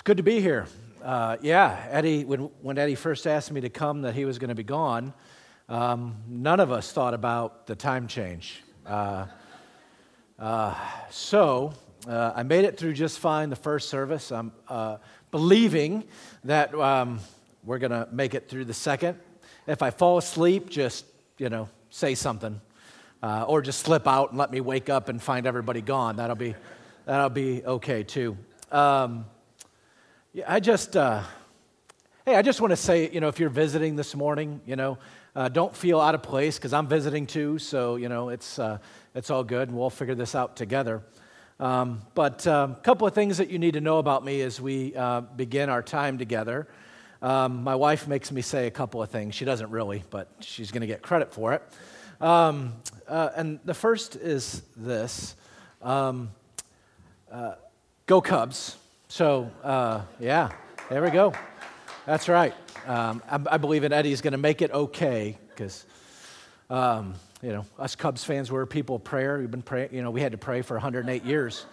It's good to be here. Uh, yeah, Eddie, when, when Eddie first asked me to come that he was going to be gone, um, none of us thought about the time change. Uh, uh, so uh, I made it through just fine the first service. I'm uh, believing that um, we're going to make it through the second. If I fall asleep, just, you know, say something. Uh, or just slip out and let me wake up and find everybody gone. That'll be, that'll be okay too. Um, yeah, I just, uh, hey, I just want to say, you know, if you're visiting this morning, you know, uh, don't feel out of place because I'm visiting too. So, you know, it's, uh, it's all good and we'll figure this out together. Um, but a um, couple of things that you need to know about me as we uh, begin our time together. Um, my wife makes me say a couple of things. She doesn't really, but she's going to get credit for it. Um, uh, and the first is this um, uh, Go Cubs. So, uh, yeah, there we go. That's right. Um, I, I, believe in Eddie's going to make it okay because, um, you know, us Cubs fans were people of prayer. We've been praying, you know, we had to pray for 108 years.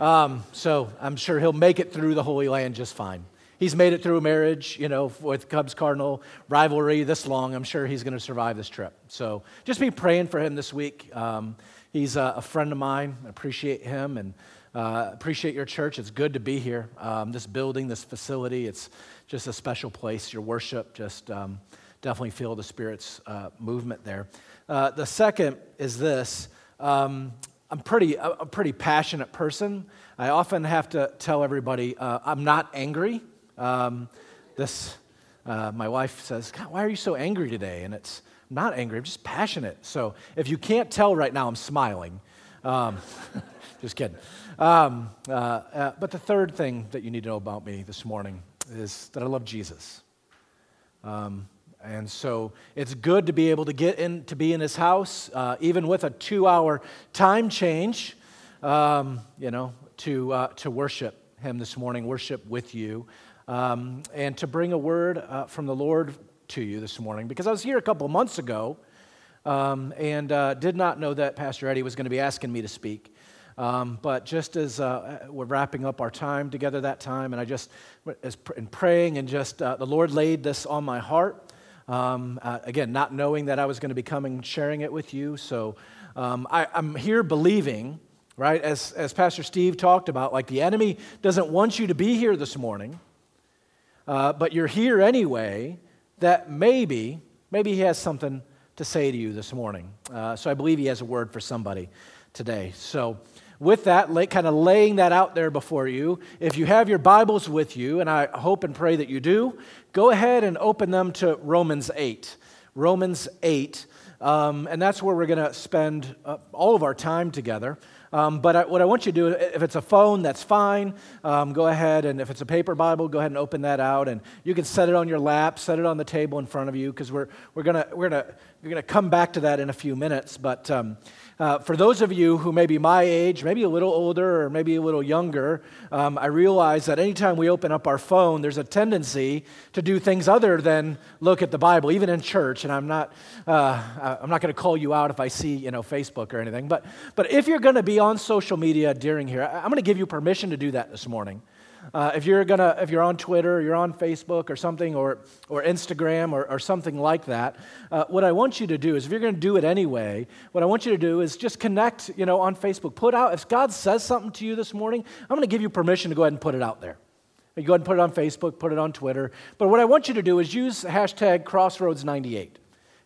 Um, so I'm sure he'll make it through the Holy Land just fine. He's made it through marriage, you know, with Cubs Cardinal rivalry this long. I'm sure he's going to survive this trip. So just be praying for him this week. Um, he's a, a, friend of mine. I appreciate him and uh, appreciate your church. It's good to be here. Um, this building, this facility, it's just a special place. Your worship, just um, definitely feel the Spirit's uh, movement there. Uh, the second is this. Um, I'm pretty, a pretty passionate person. I often have to tell everybody uh, I'm not angry. Um, this, uh, my wife says, God, why are you so angry today? And it's I'm not angry, I'm just passionate. So if you can't tell right now, I'm smiling. Um, just kidding. Um, uh, uh, but the third thing that you need to know about me this morning is that I love Jesus. Um, and so it's good to be able to get in to be in his house, uh, even with a two-hour time change. Um, you know, to uh, to worship him this morning, worship with you, um, and to bring a word uh, from the Lord to you this morning. Because I was here a couple months ago, um, and uh, did not know that Pastor Eddie was going to be asking me to speak. Um, but just as uh, we're wrapping up our time together that time, and I just, as in praying, and just uh, the Lord laid this on my heart. Um, uh, again, not knowing that I was going to be coming sharing it with you. So um, I, I'm here believing, right, as, as Pastor Steve talked about, like the enemy doesn't want you to be here this morning, uh, but you're here anyway, that maybe, maybe he has something to say to you this morning. Uh, so I believe he has a word for somebody today. So with that, kind of laying that out there before you, if you have your Bibles with you, and I hope and pray that you do, go ahead and open them to Romans 8. Romans 8. Um, and that's where we're going to spend uh, all of our time together. Um, but I, what I want you to do, if it's a phone, that's fine. Um, go ahead, and if it's a paper Bible, go ahead and open that out, and you can set it on your lap, set it on the table in front of you, because we're, we're gonna we're gonna we're gonna come back to that in a few minutes. But um, uh, for those of you who may be my age, maybe a little older, or maybe a little younger, um, I realize that anytime we open up our phone, there's a tendency to do things other than look at the Bible, even in church. And I'm not, uh, I'm not going to call you out if I see, you know, Facebook or anything. But, but if you're going to be on social media during here, I'm going to give you permission to do that this morning. Uh, if you're gonna, if you're on Twitter, or you're on Facebook or something, or or Instagram or, or something like that, uh, what I want you to do is, if you're to do it anyway, what I want you to do is just connect, you know, on Facebook. Put out if God says something to you this morning, I'm to give you permission to go ahead and put it out there. You go ahead and put it on Facebook, put it on Twitter. But what I want you to do is use hashtag Crossroads98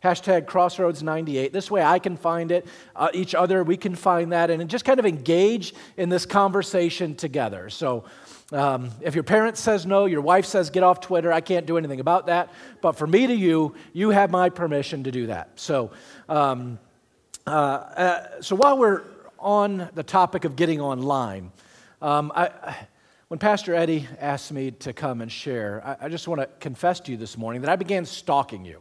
hashtag crossroads98 this way i can find it uh, each other we can find that and just kind of engage in this conversation together so um, if your parent says no, your wife says get off Twitter, I can't do anything about that. But for me to you, you have my permission to do that. So, um, uh, uh, so while we're on the topic of getting online, um, I, when Pastor Eddie asked me to come and share, I, I just want to confess to you this morning that I began stalking you.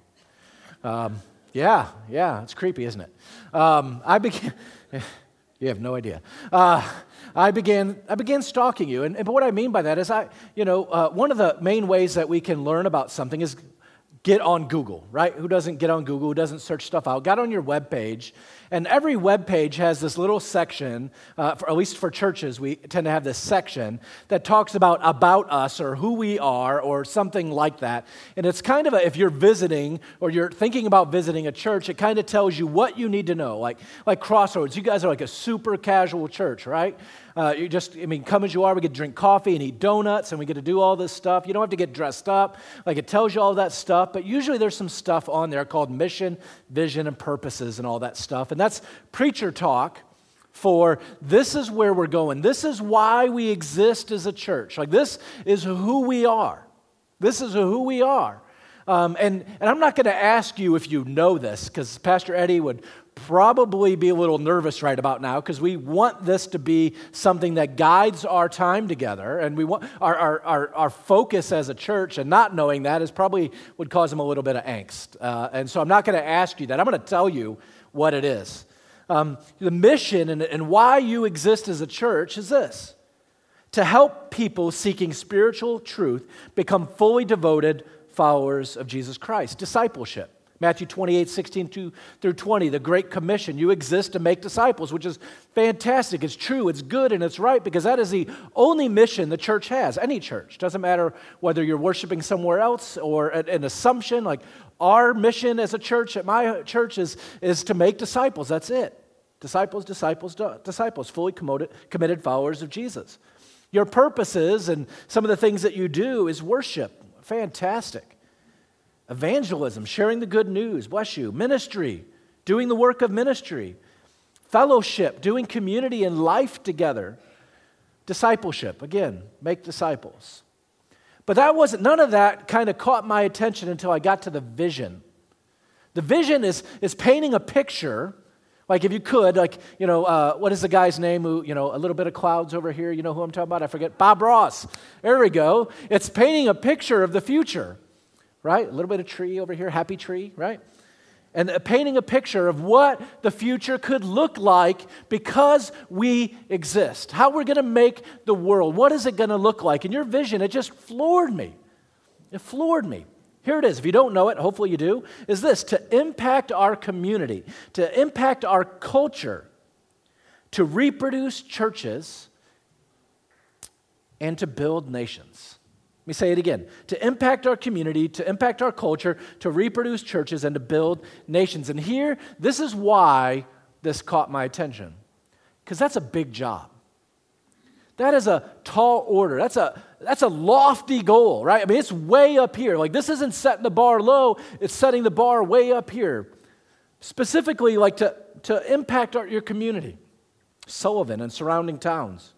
Um, yeah, yeah, it's creepy, isn't it? Um, I began. you have no idea. Uh, I began, I began stalking you. And, and what I mean by that is, I, you know, uh, one of the main ways that we can learn about something is get on Google, right? Who doesn't get on Google? Who doesn't search stuff out? Got on your web page, and every web page has this little section, uh, for, at least for churches, we tend to have this section that talks about about us or who we are or something like that. And it's kind of a, if you're visiting or you're thinking about visiting a church, it kind of tells you what you need to know. Like, like Crossroads, you guys are like a super casual church, right? Uh, you just, I mean, come as you are. We get to drink coffee and eat donuts, and we get to do all this stuff. You don't have to get dressed up. Like it tells you all that stuff, but usually there's some stuff on there called mission, vision, and purposes, and all that stuff. And that's preacher talk for this is where we're going. This is why we exist as a church. Like this is who we are. This is who we are. Um, and, and I'm not going to ask you if you know this, because Pastor Eddie would probably be a little nervous right about now because we want this to be something that guides our time together and we want our, our, our, our focus as a church and not knowing that is probably would cause him a little bit of angst uh, and so i'm not going to ask you that i'm going to tell you what it is. Um, the mission and, and why you exist as a church is this. To help people seeking spiritual truth become fully devoted followers of jesus christ discipleship Matthew 28, 16 through 20, the Great Commission. You exist to make disciples, which is fantastic. It's true, it's good, and it's right because that is the only mission the church has, any church. Doesn't matter whether you're worshiping somewhere else or an assumption. Like our mission as a church at my church is, is to make disciples. That's it. Disciples, disciples, disciples, fully committed, committed followers of Jesus. Your purposes and some of the things that you do is worship. Fantastic evangelism, sharing the good news, bless you, ministry, doing the work of ministry, fellowship, doing community and life together, discipleship, again, make disciples. But that wasn't, none of that kind of caught my attention until I got to the vision. The vision is, is painting a picture. Like, if you could, like, you know, uh, what is the guy's name who, you know, a little bit of clouds over here? You know who I'm talking about? I forget. Bob Ross. There we go. It's painting a picture of the future right? A little bit of tree over here, happy tree, right? And painting a picture of what the future could look like because we exist. How we're going to make the world. What is it going to look like? And your vision, it just floored me. It floored me. Here it is. If you don't know it, hopefully you do, is this to impact our community, to impact our culture, to reproduce churches, and to build nations. Let me say it again to impact our community, to impact our culture, to reproduce churches, and to build nations. And here, this is why this caught my attention. Because that's a big job. That is a tall order. That's a, that's a lofty goal, right? I mean, it's way up here. Like, this isn't setting the bar low, it's setting the bar way up here. Specifically, like to, to impact our, your community, Sullivan and surrounding towns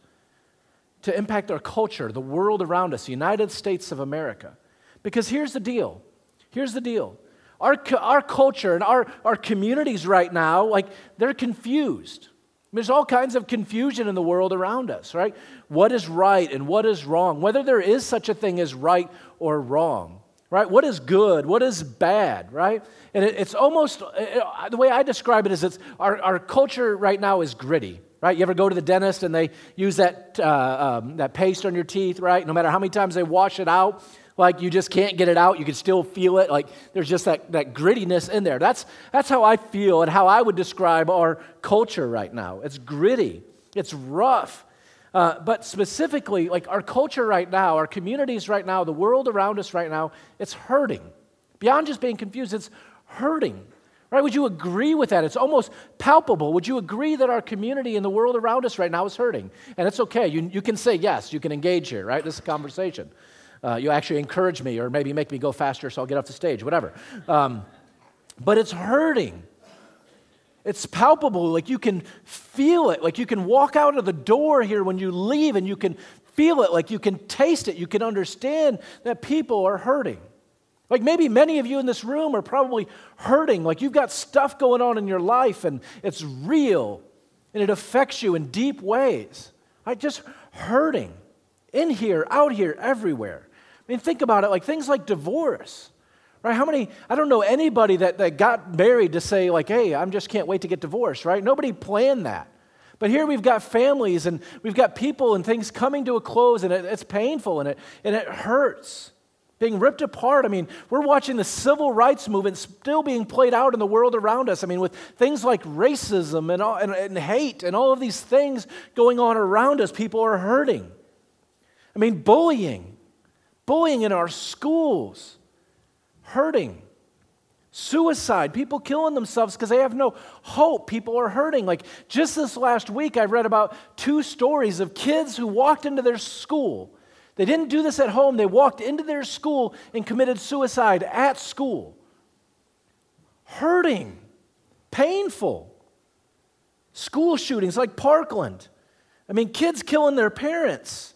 to impact our culture, the world around us, the United States of America. Because here's the deal. Here's the deal. Our, our culture and our, our communities right now, like, they're confused. There's all kinds of confusion in the world around us, right? What is right and what is wrong? Whether there is such a thing as right or wrong, right? What is good? What is bad, right? And it, it's almost, it, the way I describe it is it's, our, our culture right now is gritty right? You ever go to the dentist and they use that, uh, um, that paste on your teeth, right? No matter how many times they wash it out, like you just can't get it out. You can still feel it. Like there's just that, that grittiness in there. That's, that's how I feel and how I would describe our culture right now. It's gritty, it's rough. Uh, but specifically, like our culture right now, our communities right now, the world around us right now, it's hurting. Beyond just being confused, it's hurting. Right? Would you agree with that? It's almost palpable. Would you agree that our community and the world around us right now is hurting? And it's okay. You, you can say yes. You can engage here, right? This is a conversation. Uh, you actually encourage me or maybe make me go faster so I'll get off the stage, whatever. Um, but it's hurting. It's palpable. Like you can feel it. Like you can walk out of the door here when you leave and you can feel it. Like you can taste it. You can understand that people are hurting. Like maybe many of you in this room are probably hurting, like you've got stuff going on in your life and it's real and it affects you in deep ways. Like just hurting in here, out here, everywhere. I mean, think about it like things like divorce. Right? How many, I don't know anybody that, that got married to say, like, hey, I just can't wait to get divorced, right? Nobody planned that. But here we've got families and we've got people and things coming to a close and it, it's painful and it, and it hurts. Being ripped apart. I mean, we're watching the civil rights movement still being played out in the world around us. I mean, with things like racism and, all, and, and hate and all of these things going on around us, people are hurting. I mean, bullying, bullying in our schools, hurting. Suicide, people killing themselves because they have no hope. People are hurting. Like just this last week, I read about two stories of kids who walked into their school they didn't do this at home. They walked into their school and committed suicide at school. Hurting, painful. School shootings like Parkland. I mean, kids killing their parents.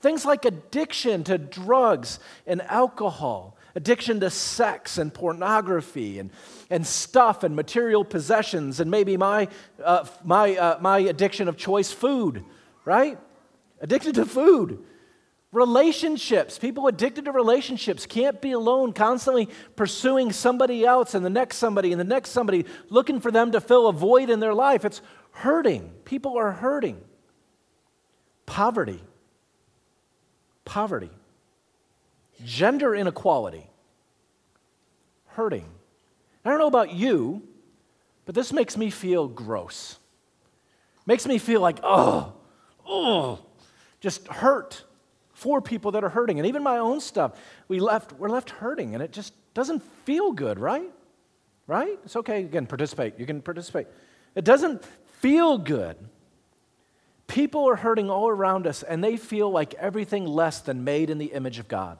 Things like addiction to drugs and alcohol, addiction to sex and pornography and, and stuff and material possessions, and maybe my, uh, my, uh, my addiction of choice food, right? Addicted to food. Relationships, people addicted to relationships can't be alone, constantly pursuing somebody else and the next somebody and the next somebody, looking for them to fill a void in their life. It's hurting. People are hurting. Poverty. Poverty. Gender inequality. Hurting. I don't know about you, but this makes me feel gross. Makes me feel like, oh, oh, just hurt for people that are hurting. And even my own stuff, we left, we're left hurting, and it just doesn't feel good, right? Right? It's okay. Again, participate. You can participate. It doesn't feel good. People are hurting all around us, and they feel like everything less than made in the image of God.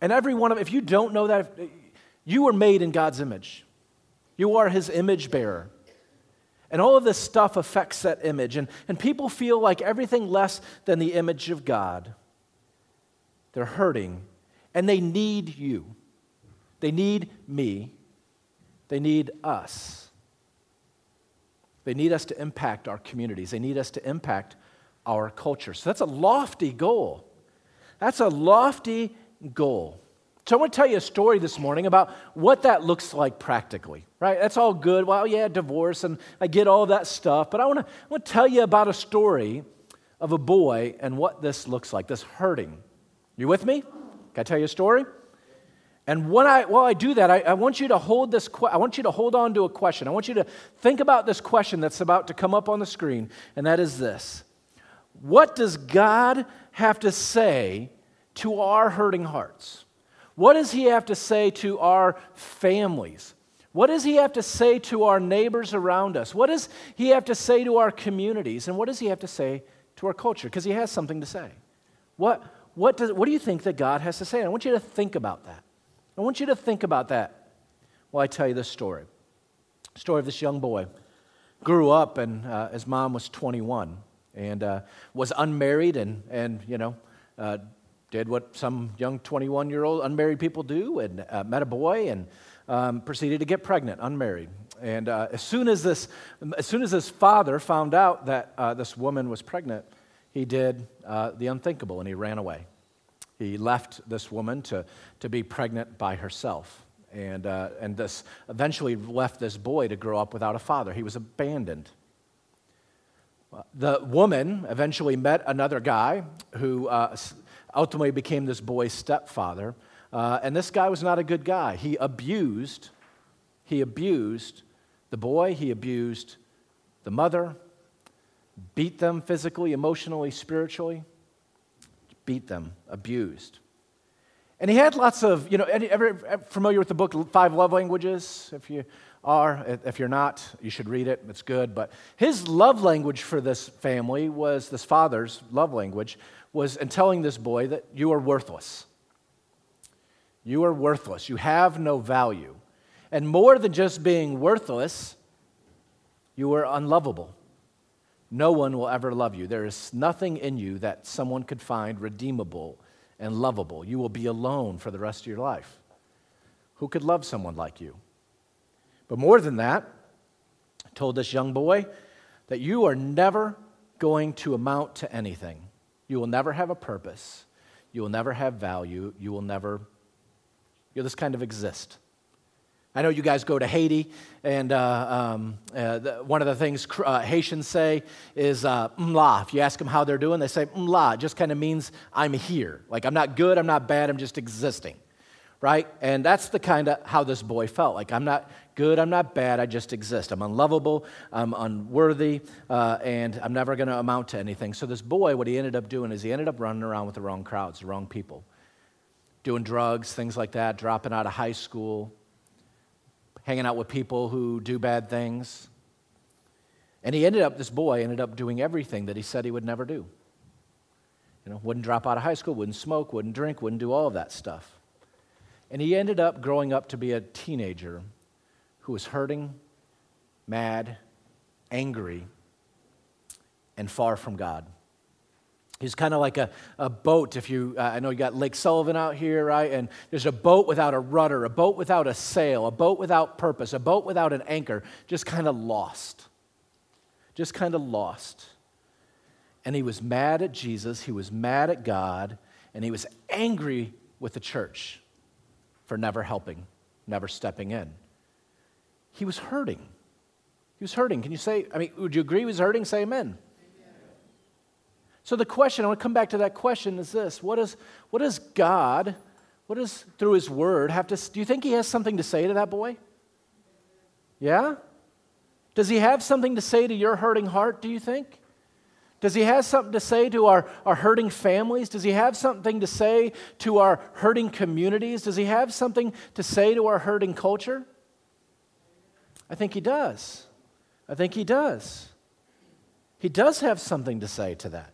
And every one of, if you don't know that, you were made in God's image. You are his image bearer. And all of this stuff affects that image. And, and people feel like everything less than the image of God. They're hurting, and they need you. They need me. They need us. They need us to impact our communities. They need us to impact our culture. So that's a lofty goal. That's a lofty goal. So I want to tell you a story this morning about what that looks like practically, right? That's all good. Well, yeah, divorce, and I get all that stuff. But I want to, I want to tell you about a story of a boy and what this looks like, this hurting. You with me? Can I tell you a story? And when I, while I do that, I, I want you to hold this. I want you to hold on to a question. I want you to think about this question that's about to come up on the screen, and that is this: What does God have to say to our hurting hearts? What does he have to say to our families? What does he have to say to our neighbors around us? What does he have to say to our communities? And what does he have to say to our culture? Because he has something to say. What, what, does, what do you think that God has to say? I want you to think about that. I want you to think about that while I tell you this story. story of this young boy. Grew up, and uh, his mom was 21 and uh, was unmarried and, and you know, uh, did what some young 21 year old unmarried people do and uh, met a boy and um, proceeded to get pregnant unmarried. And uh, as soon as this as soon as his father found out that uh, this woman was pregnant he did uh, the unthinkable and he ran away. He left this woman to, to be pregnant by herself. And, uh, and this eventually left this boy to grow up without a father. He was abandoned. The woman eventually met another guy who uh, ultimately became this boy's stepfather. Uh, and this guy was not a good guy. He abused, he abused the boy, he abused the mother, beat them physically, emotionally, spiritually, beat them, abused. And he had lots of, you know, ever familiar with the book Five Love Languages? If you are, if you're not, you should read it. It's good. But his love language for this family was, this father's love language was in telling this boy that you are worthless. You are worthless. You have no value. And more than just being worthless, you are unlovable. No one will ever love you. There is nothing in you that someone could find redeemable and lovable. You will be alone for the rest of your life. Who could love someone like you? But more than that, I told this young boy that you are never going to amount to anything. You will never have a purpose. You will never have value. You will never, you'll just kind of exist. I know you guys go to Haiti, and uh, um, uh, the, one of the things uh, Haitians say is uh, m'la. If you ask them how they're doing, they say m'la. It just kind of means I'm here. Like I'm not good, I'm not bad, I'm just existing, right? And that's the kind of how this boy felt. Like I'm not good, I'm not bad, I just exist. I'm unlovable, I'm unworthy, uh, and I'm never going to amount to anything. So this boy, what he ended up doing is he ended up running around with the wrong crowds, the wrong people, doing drugs, things like that, dropping out of high school hanging out with people who do bad things. And he ended up, this boy ended up doing everything that he said he would never do. You know, wouldn't drop out of high school, wouldn't smoke, wouldn't drink, wouldn't do all of that stuff. And he ended up growing up to be a teenager who was hurting, mad, angry, and far from God. He's kind of like a, a boat. If you, uh, I know you got Lake Sullivan out here, right? And there's a boat without a rudder, a boat without a sail, a boat without purpose, a boat without an anchor, just kind of lost. Just kind of lost. And he was mad at Jesus, he was mad at God, and he was angry with the church for never helping, never stepping in. He was hurting. He was hurting. Can you say, I mean, would you agree he was hurting? Say amen. So the question, I want to come back to that question, is this what, is, what does God, what does through His Word have to, do you think He has something to say to that boy? Yeah? Does He have something to say to your hurting heart, do you think? Does he have something to say to our, our hurting families? Does he have something to say to our hurting communities? Does he have something to say to our hurting culture? I think he does. I think he does. He does have something to say to that.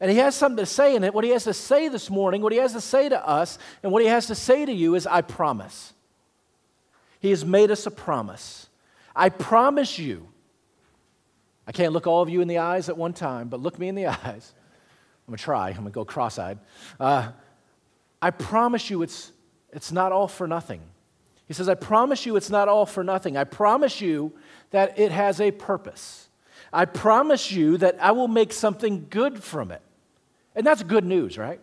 And he has something to say in it. What he has to say this morning, what he has to say to us, and what he has to say to you is, I promise. He has made us a promise. I promise you. I can't look all of you in the eyes at one time, but look me in the eyes. I'm to try. I'm to go cross eyed. Uh, I promise you it's, it's not all for nothing. He says, I promise you it's not all for nothing. I promise you that it has a purpose. I promise you that I will make something good from it. And that's good news, right?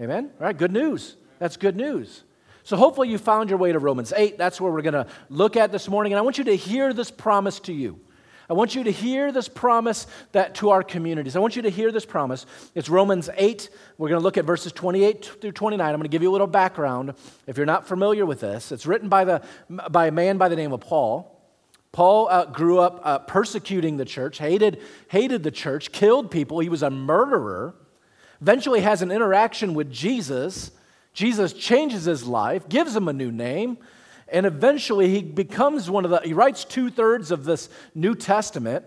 Amen? All right, good news. That's good news. So hopefully you found your way to Romans 8. That's where we're going to look at this morning. And I want you to hear this promise to you. I want you to hear this promise that to our communities. I want you to hear this promise. It's Romans 8. We're going to look at verses 28 through 29. I'm going to give you a little background if you're not familiar with this. It's written by, the, by a man by the name of Paul. Paul uh, grew up uh, persecuting the church, hated, hated the church, killed people. He was a murderer. Eventually has an interaction with Jesus. Jesus changes his life, gives him a new name, and eventually he becomes one of the, he writes two thirds of this New Testament.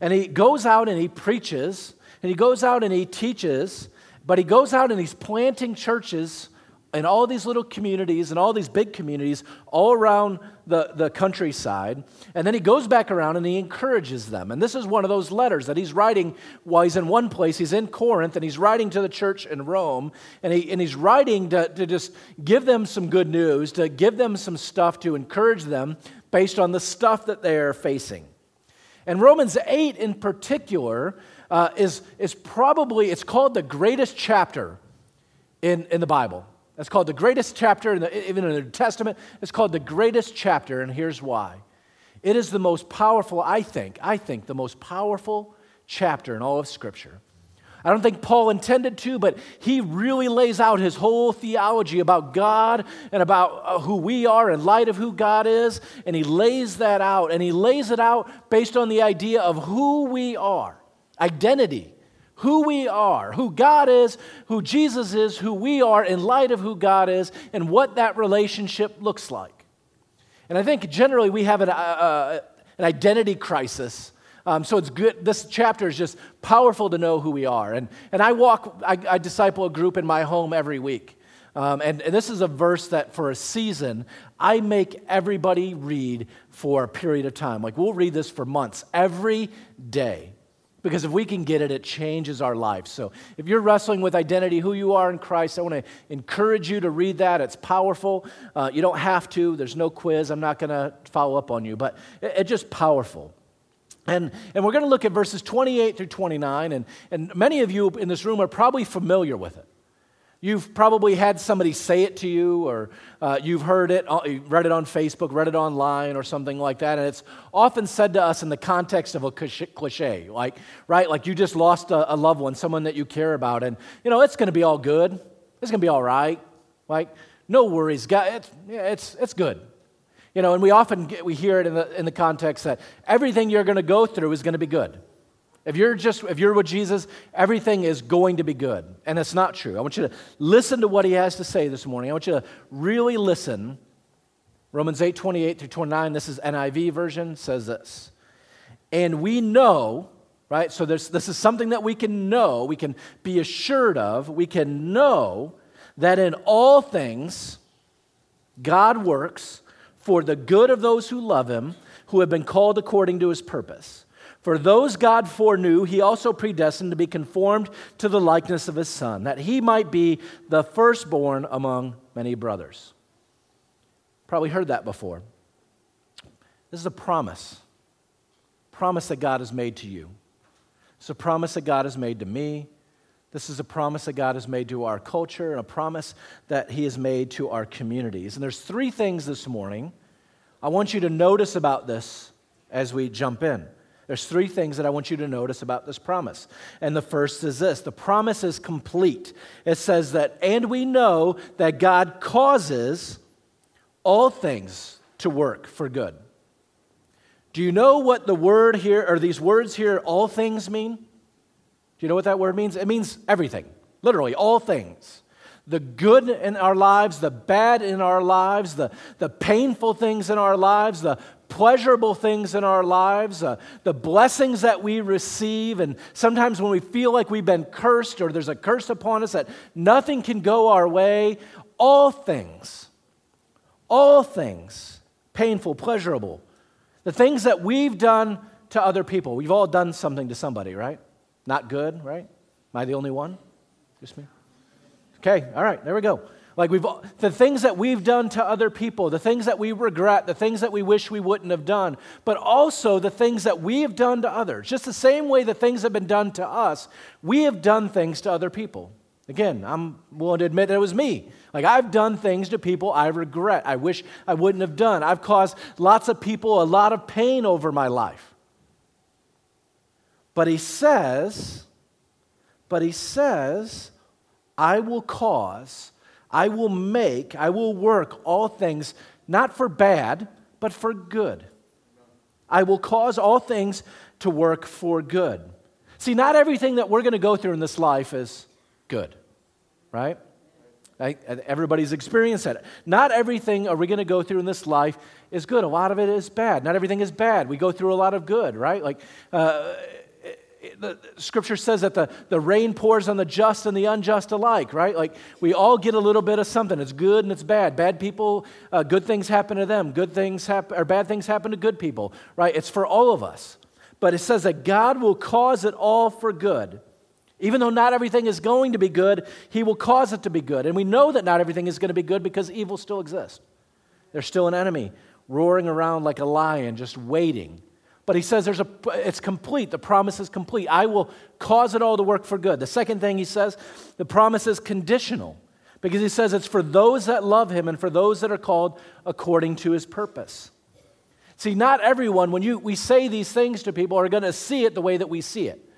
And he goes out and he preaches, and he goes out and he teaches, but he goes out and he's planting churches in all these little communities and all these big communities all around the, the countryside. And then he goes back around and he encourages them. And this is one of those letters that he's writing while he's in one place. He's in Corinth and he's writing to the church in Rome. And, he, and he's writing to, to just give them some good news, to give them some stuff to encourage them based on the stuff that they're facing. And Romans 8 in particular uh, is, is probably, it's called the greatest chapter in, in the Bible. That's called the greatest chapter, in the, even in the New Testament. It's called the greatest chapter, and here's why. It is the most powerful, I think, I think, the most powerful chapter in all of Scripture. I don't think Paul intended to, but he really lays out his whole theology about God and about uh, who we are in light of who God is. And he lays that out. And he lays it out based on the idea of who we are identity, who we are, who God is, who Jesus is, who we are in light of who God is, and what that relationship looks like. And I think generally we have an, uh, uh, an identity crisis. Um, so it's good. This chapter is just powerful to know who we are. And, and I walk, I, I disciple a group in my home every week. Um, and, and this is a verse that for a season, I make everybody read for a period of time. Like we'll read this for months, every day. Because if we can get it, it changes our life. So if you're wrestling with identity, who you are in Christ, I want to encourage you to read that. It's powerful. Uh, you don't have to, there's no quiz. I'm not going to follow up on you, but it, it's just powerful. And, and we're going to look at verses 28 through 29, and, and many of you in this room are probably familiar with it. You've probably had somebody say it to you, or uh, you've heard it, uh, read it on Facebook, read it online, or something like that. And it's often said to us in the context of a cliche, like, right? Like you just lost a, a loved one, someone that you care about, and, you know, it's going to be all good. It's going to be all right. Like, no worries. God, it's, it's, it's good. You know, and we often get, we hear it in the, in the context that everything you're going to go through is going to be good. If you're just if you're with Jesus, everything is going to be good. And it's not true. I want you to listen to what he has to say this morning. I want you to really listen. Romans 8, 28 through 29, this is NIV version, says this. And we know, right? So this is something that we can know, we can be assured of, we can know that in all things God works for the good of those who love him, who have been called according to his purpose. For those God foreknew, he also predestined to be conformed to the likeness of his Son, that he might be the firstborn among many brothers. Probably heard that before. This is a promise. Promise that God has made to you. It's a promise that God has made to me. This is a promise that God has made to our culture and a promise that He has made to our communities. And there's three things this morning I want you to notice about this as we jump in. There's three things that I want you to notice about this promise. And the first is this the promise is complete. It says that, and we know that God causes all things to work for good. Do you know what the word here, or these words here, all things mean? Do you know what that word means? It means everything, literally, all things. The good in our lives, the bad in our lives, the, the painful things in our lives, the pleasurable things in our lives, uh, the blessings that we receive, and sometimes when we feel like we've been cursed or there's a curse upon us that nothing can go our way, all things, all things, painful, pleasurable, the things that we've done to other people. We've all done something to somebody, right? Not good, right? Am I the only one? Just me? Okay, all right, there we go. Like we've the things that we've done to other people, the things that we regret, the things that we wish we wouldn't have done, but also the things that we have done to others. Just the same way the things have been done to us, we have done things to other people. Again, I'm willing to admit that it was me. Like I've done things to people I regret. I wish I wouldn't have done. I've caused lots of people a lot of pain over my life. But he says, but he says, I will cause I will make, I will work all things not for bad, but for good. I will cause all things to work for good. See, not everything that we're going to go through in this life is good, right? I, everybody's experienced that. Not everything are we going to go through in this life is good. A lot of it is bad. Not everything is bad. We go through a lot of good, right? Like, uh, the scripture says that the, the rain pours on the just and the unjust alike, right? Like we all get a little bit of something. It's good and it's bad. Bad people, uh, good things happen to them. Good things happen, or bad things happen to good people, right? It's for all of us. But it says that God will cause it all for good. Even though not everything is going to be good, He will cause it to be good. And we know that not everything is going to be good because evil still exists. There's still an enemy roaring around like a lion, just waiting but he says there's a, it's complete. The promise is complete. I will cause it all to work for good. The second thing he says, the promise is conditional because he says it's for those that love him and for those that are called according to his purpose. See, not everyone, when you, we say these things to people, are going to see it the way that we see it.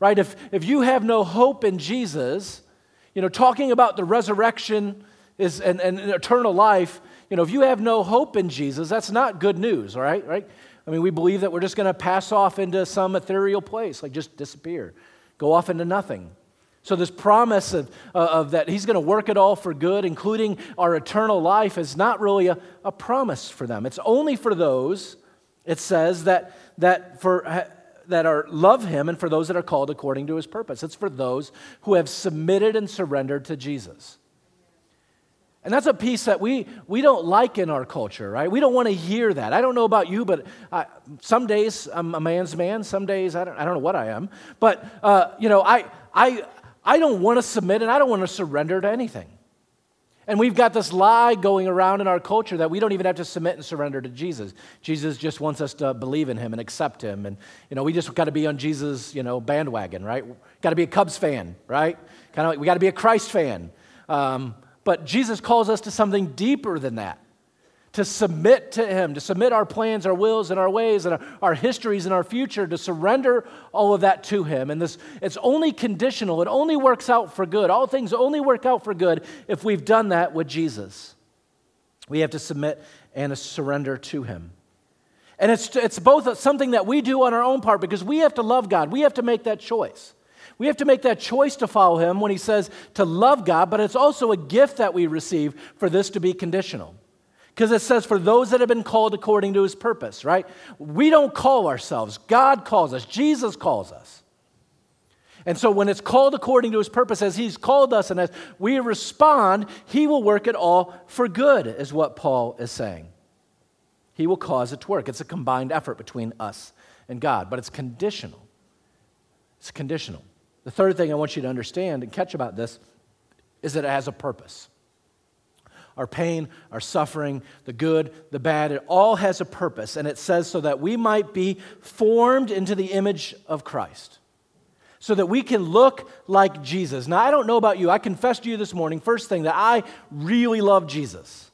Right? If, if you have no hope in Jesus, you know, talking about the resurrection is, and, and eternal life, you know, if you have no hope in Jesus, that's not good news, all right? Right? I mean, we believe that we're just going to pass off into some ethereal place, like just disappear, go off into nothing. So, this promise of, uh, of that he's going to work it all for good, including our eternal life, is not really a, a promise for them. It's only for those, it says, that, that, for, that are, love him and for those that are called according to his purpose. It's for those who have submitted and surrendered to Jesus. And that's a piece that we, we don't like in our culture, right? We don't want to hear that. I don't know about you, but I, some days I'm a man's man. Some days I don't, I don't know what I am. But, uh, you know, I, I, I don't want to submit and I don't want to surrender to anything. And we've got this lie going around in our culture that we don't even have to submit and surrender to Jesus. Jesus just wants us to believe in him and accept him. And, you know, we just got to be on Jesus, you know, bandwagon, right? Got to be a Cubs fan, right? Kind of like we got to be a Christ fan. Um, but Jesus calls us to something deeper than that to submit to Him, to submit our plans, our wills, and our ways, and our, our, histories and our future, to surrender all of that to Him. And this, it's only conditional. It only works out for good. All things only work out for good if we've done that with Jesus. We have to submit and surrender to Him. And it's, it's both something that we do on our own part because we have to love God. We have to make that choice. We have to make that choice to follow Him when He says to love God, but it's also a gift that we receive for this to be conditional. Because it says, for those that have been called according to his purpose, right? We don't call ourselves, God calls us, Jesus calls us. And so when it's called according to his purpose, as he's called us, and as we respond, he will work it all for good, is what Paul is saying. He will cause it to work. It's a combined effort between us and God, but it's conditional. It's conditional. The third thing I want you to understand and catch about this is that it has a purpose our pain, our suffering, the good, the bad, it all has a purpose. And it says so that we might be formed into the image of Christ, so that we can look like Jesus. Now, I don't know about you. I confessed to you this morning, first thing, that I really love Jesus,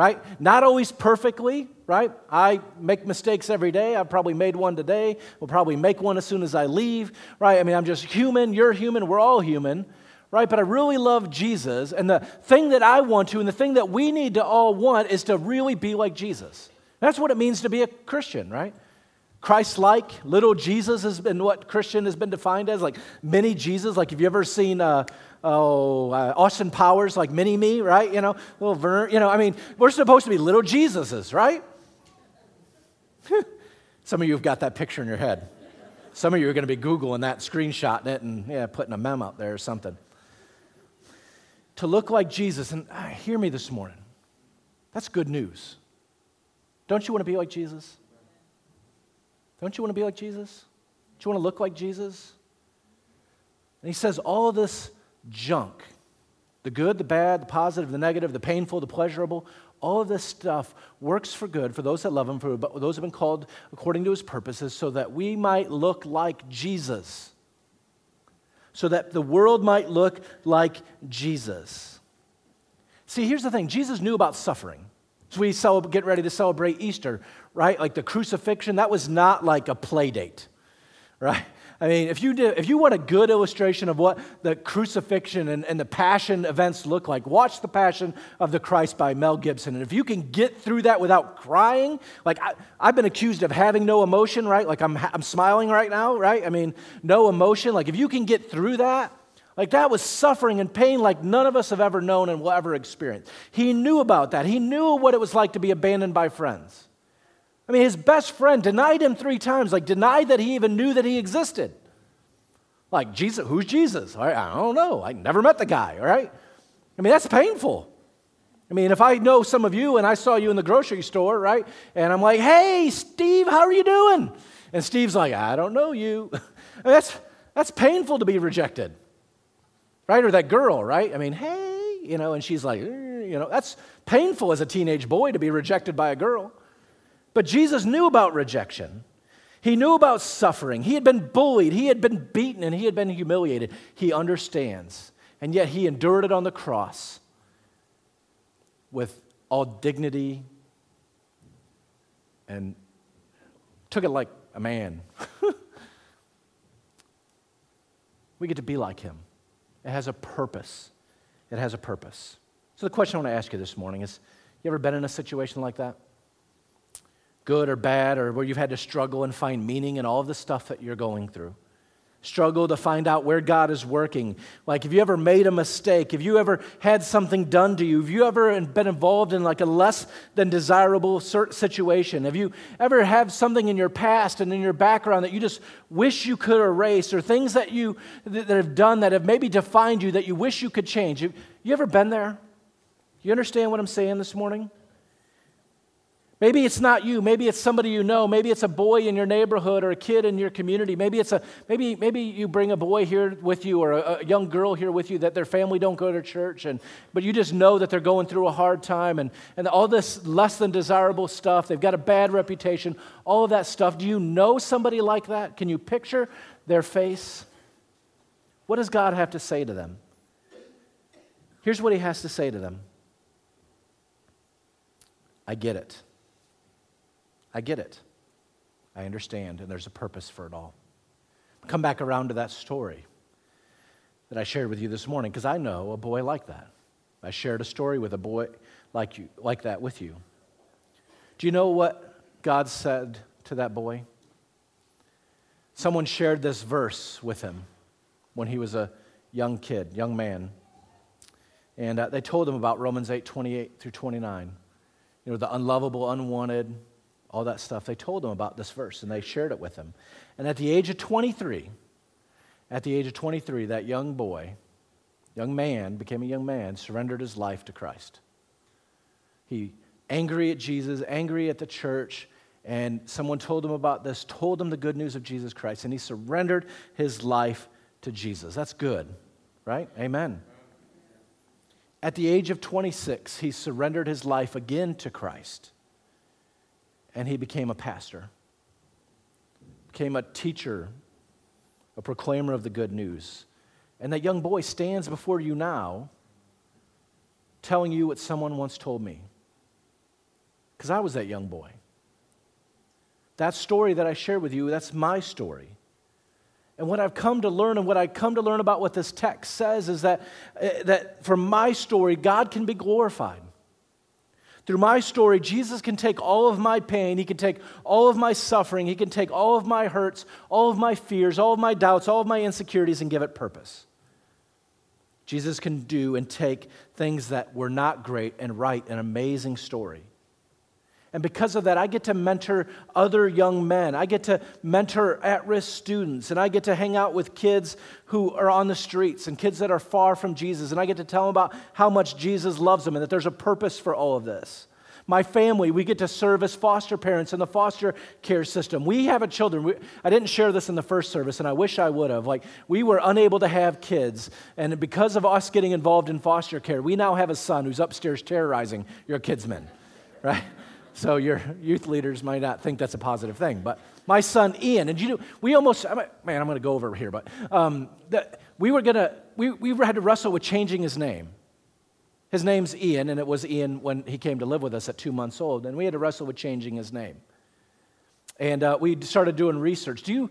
right? Not always perfectly, right? I make mistakes every day. I've probably made one today. We'll probably make one as soon as I leave, right? I mean, I'm just human. You're human. We're all human right? But I really love Jesus. And the thing that I want to, and the thing that we need to all want, is to really be like Jesus. That's what it means to be a Christian, right? Christ like, little Jesus has been what Christian has been defined as, like mini Jesus. Like, have you ever seen uh, oh, uh, Austin Powers, like mini me, right? You know, little Vern, you know, I mean, we're supposed to be little Jesuses, right? Some of you have got that picture in your head. Some of you are going to be Googling that, screenshotting it, and yeah, putting a mem up there or something to look like Jesus, and uh, hear me this morning, that's good news. Don't you want to be like Jesus? Don't you want to be like Jesus? Do you want to look like Jesus? And he says all of this junk the good, the bad, the positive, the negative, the painful, the pleasurable all of this stuff works for good for those that love him, for those who have been called according to his purposes, so that we might look like Jesus so that the world might look like Jesus. See, here's the thing Jesus knew about suffering. So we get ready to celebrate Easter, right? Like the crucifixion, that was not like a play date, right? I mean, if you, if you want a good illustration of what the crucifixion and, and the passion events look like, watch The Passion of the Christ by Mel Gibson. And if you can get through that without crying, like I, have been accused of having no emotion, right? Like I'm, I'm smiling right now, right? I mean, no emotion. Like if you can get through that, like that was suffering and pain like none of us have ever known and will ever experience. He knew about that. He knew what it was like to be abandoned by friends. I mean, his best friend denied him three times, like denied that he even knew that he existed. Like, Jesus, who's Jesus? I don't know. I never met the guy, all right? I mean, that's painful. I mean, if I know some of you and I saw you in the grocery store, right? And I'm like, hey, Steve, how are you doing? And Steve's like, I don't know you. that's, that's painful to be rejected, right? Or that girl, right? I mean, hey, you know, and she's like, mm, you know, that's painful as a teenage boy to be rejected by a girl. But Jesus knew about rejection. He knew about suffering. He had been bullied. He had been beaten and he had been humiliated. He understands. And yet he endured it on the cross with all dignity and took it like a man. we get to be like him. It has a purpose. It has a purpose. So, the question I want to ask you this morning is you ever been in a situation like that? Good or bad, or where you've had to struggle and find meaning in all of the stuff that you're going through. Struggle to find out where God is working. Like, have you ever made a mistake? Have you ever had something done to you? Have you ever been involved in like a less than desirable situation? Have you ever had something in your past and in your background that you just wish you could erase, or things that you that have done that have maybe defined you that you wish you could change? Have you ever been there? You understand what I'm saying this morning? Maybe it's not you. Maybe it's somebody you know. Maybe it's a boy in your neighborhood or a kid in your community. Maybe it's a maybe maybe you bring a boy here with you or a, a, young girl here with you that their family don't go to church and but you just know that they're going through a hard time and, and all this less than desirable stuff. They've got a bad reputation. All of that stuff. Do you know somebody like that? Can you picture their face? What does God have to say to them? Here's what he has to say to them I get it. I get it. I understand, and there's a purpose for it all. Come back around to that story that I shared with you this morning, because I know a boy like that. I shared a story with a boy like, you, like that with you. Do you know what God said to that boy? Someone shared this verse with him when he was a young kid, young man. And uh, they told him about Romans 8 28 through 29. You know, the unlovable, unwanted, all that stuff. They told him about this verse and they shared it with him. And at the age of 23, at the age of 23, that young boy, young man, became a young man, surrendered his life to Christ. He angry at Jesus, angry at the church, and someone told him about this, told him the good news of Jesus Christ, and he surrendered his life to Jesus. That's good, right? Amen. At the age of 26, he surrendered his life again to Christ, and he became a pastor, became a teacher, a proclaimer of the good news. And that young boy stands before you now telling you what someone once told me. Because I was that young boy. That story that I shared with you, that's my story. And what I've come to learn and what I've come to learn about what this text says is that, uh, that for my story, God can be glorified. Through my story, Jesus can take all of my pain, He can take all of my suffering, He can take all of my hurts, all of my fears, all of my doubts, all of my insecurities, and give it purpose. Jesus can do and take things that were not great and write an amazing story. And because of that, I get to mentor other young men. I get to mentor at risk students. And I get to hang out with kids who are on the streets and kids that are far from Jesus. And I get to tell them about how much Jesus loves them and that there's a purpose for all of this. My family, we get to serve as foster parents in the foster care system. We have a children. We, I didn't share this in the first service, and I wish I would have. Like, we were unable to have kids, and because of us getting involved in foster care, we now have a son who's upstairs terrorizing your kids' kidsmen, right? So your youth leaders might not think that's a positive thing. But my son Ian, and you know, we almost, man, I'm going to go over here, but um, we were going to, we, we had to wrestle with changing his name. His name's Ian, and it was Ian when he came to live with us at two months old, and we had to wrestle with changing his name. And uh, we started doing research. Do you,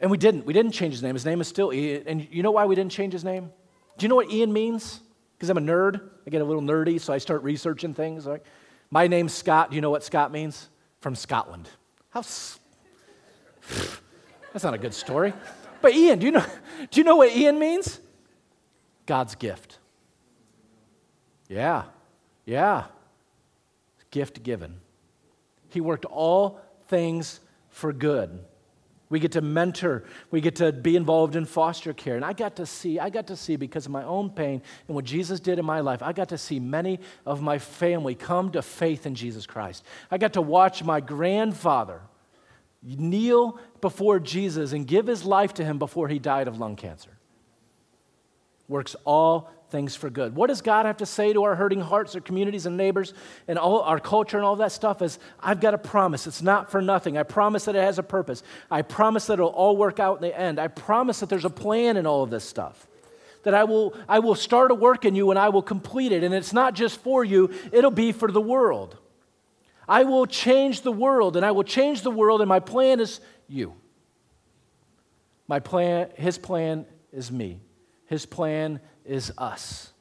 and we didn't, we didn't change his name. His name is still Ian. And you know why we didn't change his name? Do you know what Ian means? Because I'm a nerd. I get a little nerdy, so I start researching things. Like, my name's Scott. Do you know what Scott means? From Scotland. How? S- That's not a good story. But Ian, do you know, do you know what Ian means? God's gift. Yeah, yeah. Gift given. He worked all things for good. We get to mentor. We get to be involved in foster care. And I got to see, I got to see because of my own pain and what Jesus did in my life, I got to see many of my family come to faith in Jesus Christ. I got to watch my grandfather kneel before Jesus and give his life to him before he died of lung cancer. Works all things for good. What does God have to say to our hurting hearts, our communities and neighbors, and all our culture and all that stuff? Is I've got a promise. It's not for nothing. I promise that it has a purpose. I promise that it'll all work out in the end. I promise that there's a plan in all of this stuff. That I will, I will start a work in you and I will complete it. And it's not just for you, it'll be for the world. I will change the world and I will change the world, and my plan is you. My plan, his plan is me. His plan is us.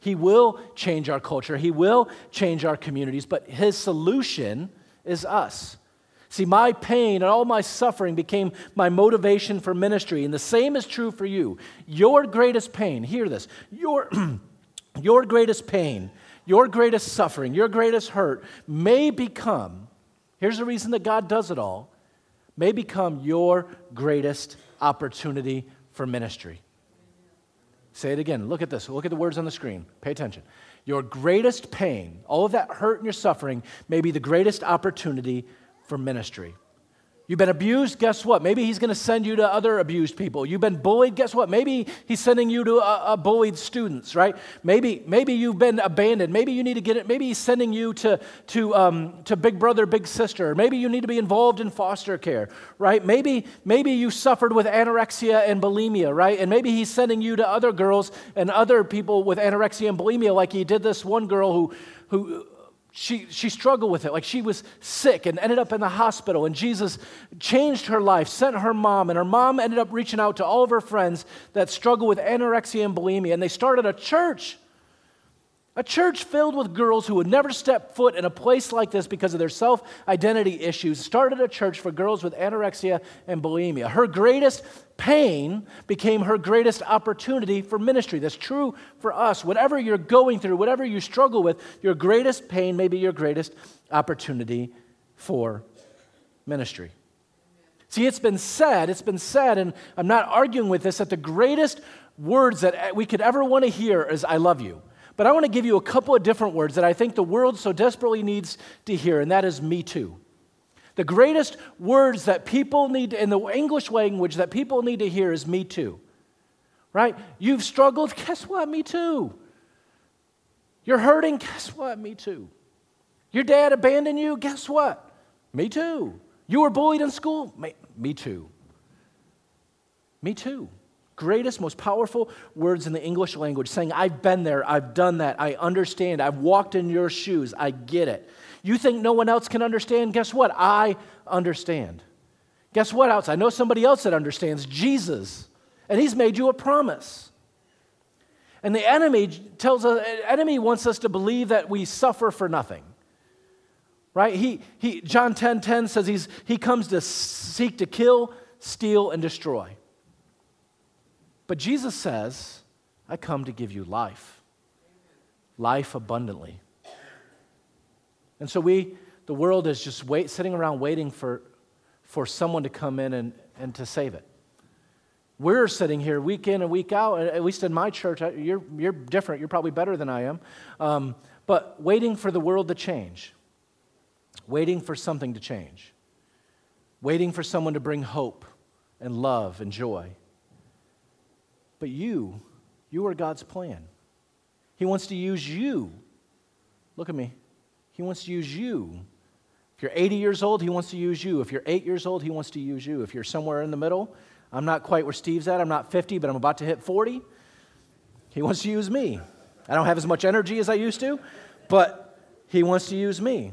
He will change our culture, He will change our communities, but His solution is us. See, my pain and all my suffering became my motivation for ministry, and the same is true for you. Your greatest pain, hear this, your, your greatest pain, your greatest suffering, your greatest hurt may become, here's the reason that God does it all, may become your greatest opportunity for ministry. Say it again. Look at this. Look at the words on the screen. Pay attention. Your greatest pain, all of that hurt and your suffering, may be the greatest opportunity for ministry. You've been abused, guess what? Maybe he's going to send you to other abused people. You've been bullied, guess what? Maybe he's sending you to a, a, bullied students, right? Maybe, maybe you've been abandoned. Maybe you need to get it. Maybe he's sending you to, to, um, to big brother, big sister. Maybe you need to be involved in foster care, right? Maybe, maybe you suffered with anorexia and bulimia, right? And maybe he's sending you to other girls and other people with anorexia and bulimia, like he did this one girl who, who she, she struggled with it. Like she was sick and ended up in the hospital. And Jesus changed her life, sent her mom, and her mom ended up reaching out to all of her friends that struggle with anorexia and bulimia. And they started a church a church filled with girls who would never step foot in a place like this because of their self identity issues started a church for girls with anorexia and bulimia. Her greatest pain became her greatest opportunity for ministry. That's true for us. Whatever you're going through, whatever you struggle with, your greatest pain may be your greatest opportunity for ministry. See, it's been said, it's been said, and I'm not arguing with this, that the greatest words that we could ever want to hear is, I love you. But I want to give you a couple of different words that I think the world so desperately needs to hear, and that is me too. The greatest words that people need in the English language that people need to hear is me too. Right? You've struggled, guess what? Me too. You're hurting, guess what? Me too. Your dad abandoned you, guess what? Me too. You were bullied in school? Me, too. Me too greatest, most powerful words in the English language, saying, I've been there, I've done that, I understand, I've walked in your shoes, I get it. You think no one else can understand? Guess what? I understand. Guess what else? I know somebody else that understands Jesus, and he's made you a promise. And the enemy tells us, enemy wants us to believe that we suffer for nothing. Right? He, he, John 10 10 says he's, he comes to seek to kill, steal, and destroy. But Jesus says, I come to give you life, life abundantly. And so we, the world is just wait, sitting around waiting for, for someone to come in and, and to save it. We're sitting here week in and week out, at least in my church. You're, you're different. You're probably better than I am. Um, but waiting for the world to change, waiting for something to change, waiting for someone to bring hope and love and joy. But you, you are God's plan. He wants to use you. Look at me. He wants to use you. If you're 80 years old, He wants to use you. If you're eight years old, He wants to use you. If you're somewhere in the middle, I'm not quite where Steve's at. I'm not 50, but I'm about to hit 40. He wants to use me. I don't have as much energy as I used to, but He wants to use me.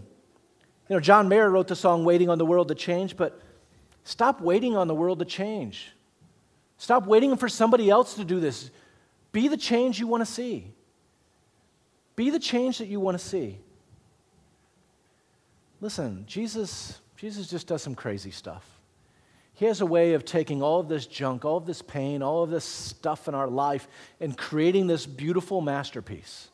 You know, John Mayer wrote the song Waiting on the World to Change, but stop waiting on the world to change. Stop waiting for somebody else to do this. Be the change you want to see. Be the change that you want to see. Listen, Jesus, Jesus just does some crazy stuff. He has a way of taking all of this junk, all of this pain, all of this stuff in our life, and creating this beautiful masterpiece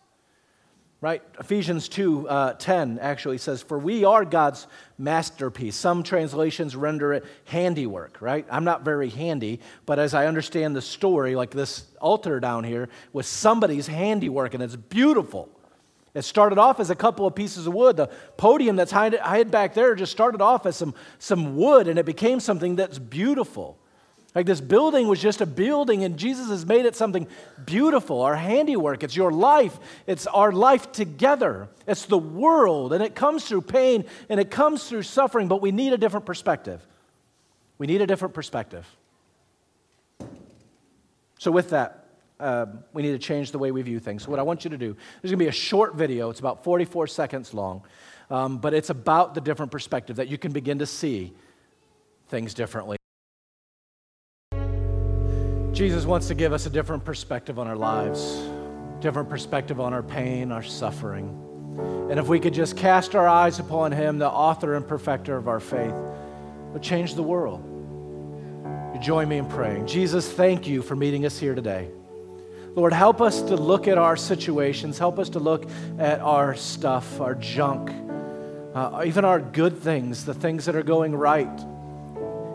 right? Ephesians 2 uh, 10 actually says, For we are God's masterpiece. Some translations render it handiwork, right? I'm not very handy, but as I understand the story, like this altar down here was somebody's handiwork, and it's beautiful. It started off as a couple of pieces of wood. The podium that's hid back there just started off as some, some wood, and it became something that's beautiful. Like this building was just a building, and Jesus has made it something beautiful, our handiwork. It's your life, it's our life together. It's the world, and it comes through pain and it comes through suffering, but we need a different perspective. We need a different perspective. So, with that, uh, we need to change the way we view things. So, what I want you to do, there's going to be a short video, it's about 44 seconds long, um, but it's about the different perspective that you can begin to see things differently. Jesus wants to give us a different perspective on our lives, different perspective on our pain, our suffering. And if we could just cast our eyes upon Him, the author and perfecter of our faith, would change the world. You join me in praying. Jesus, thank you for meeting us here today. Lord, help us to look at our situations, help us to look at our stuff, our junk, uh, even our good things, the things that are going right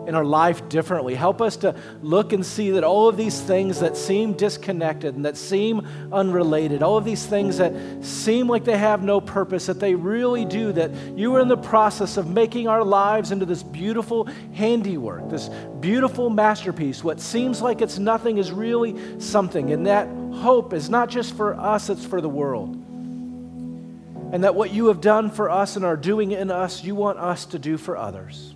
in our life differently. Help us to look and see that all of these things that seem disconnected and that seem unrelated, all of these things that seem like they have no purpose, that they really do, that you are in the process of making our lives into this beautiful handiwork, this beautiful masterpiece. What seems like it's nothing is really something. And that hope is not just for us, it's for the world. And that what you have done for us and are doing in us, you want us to do for others.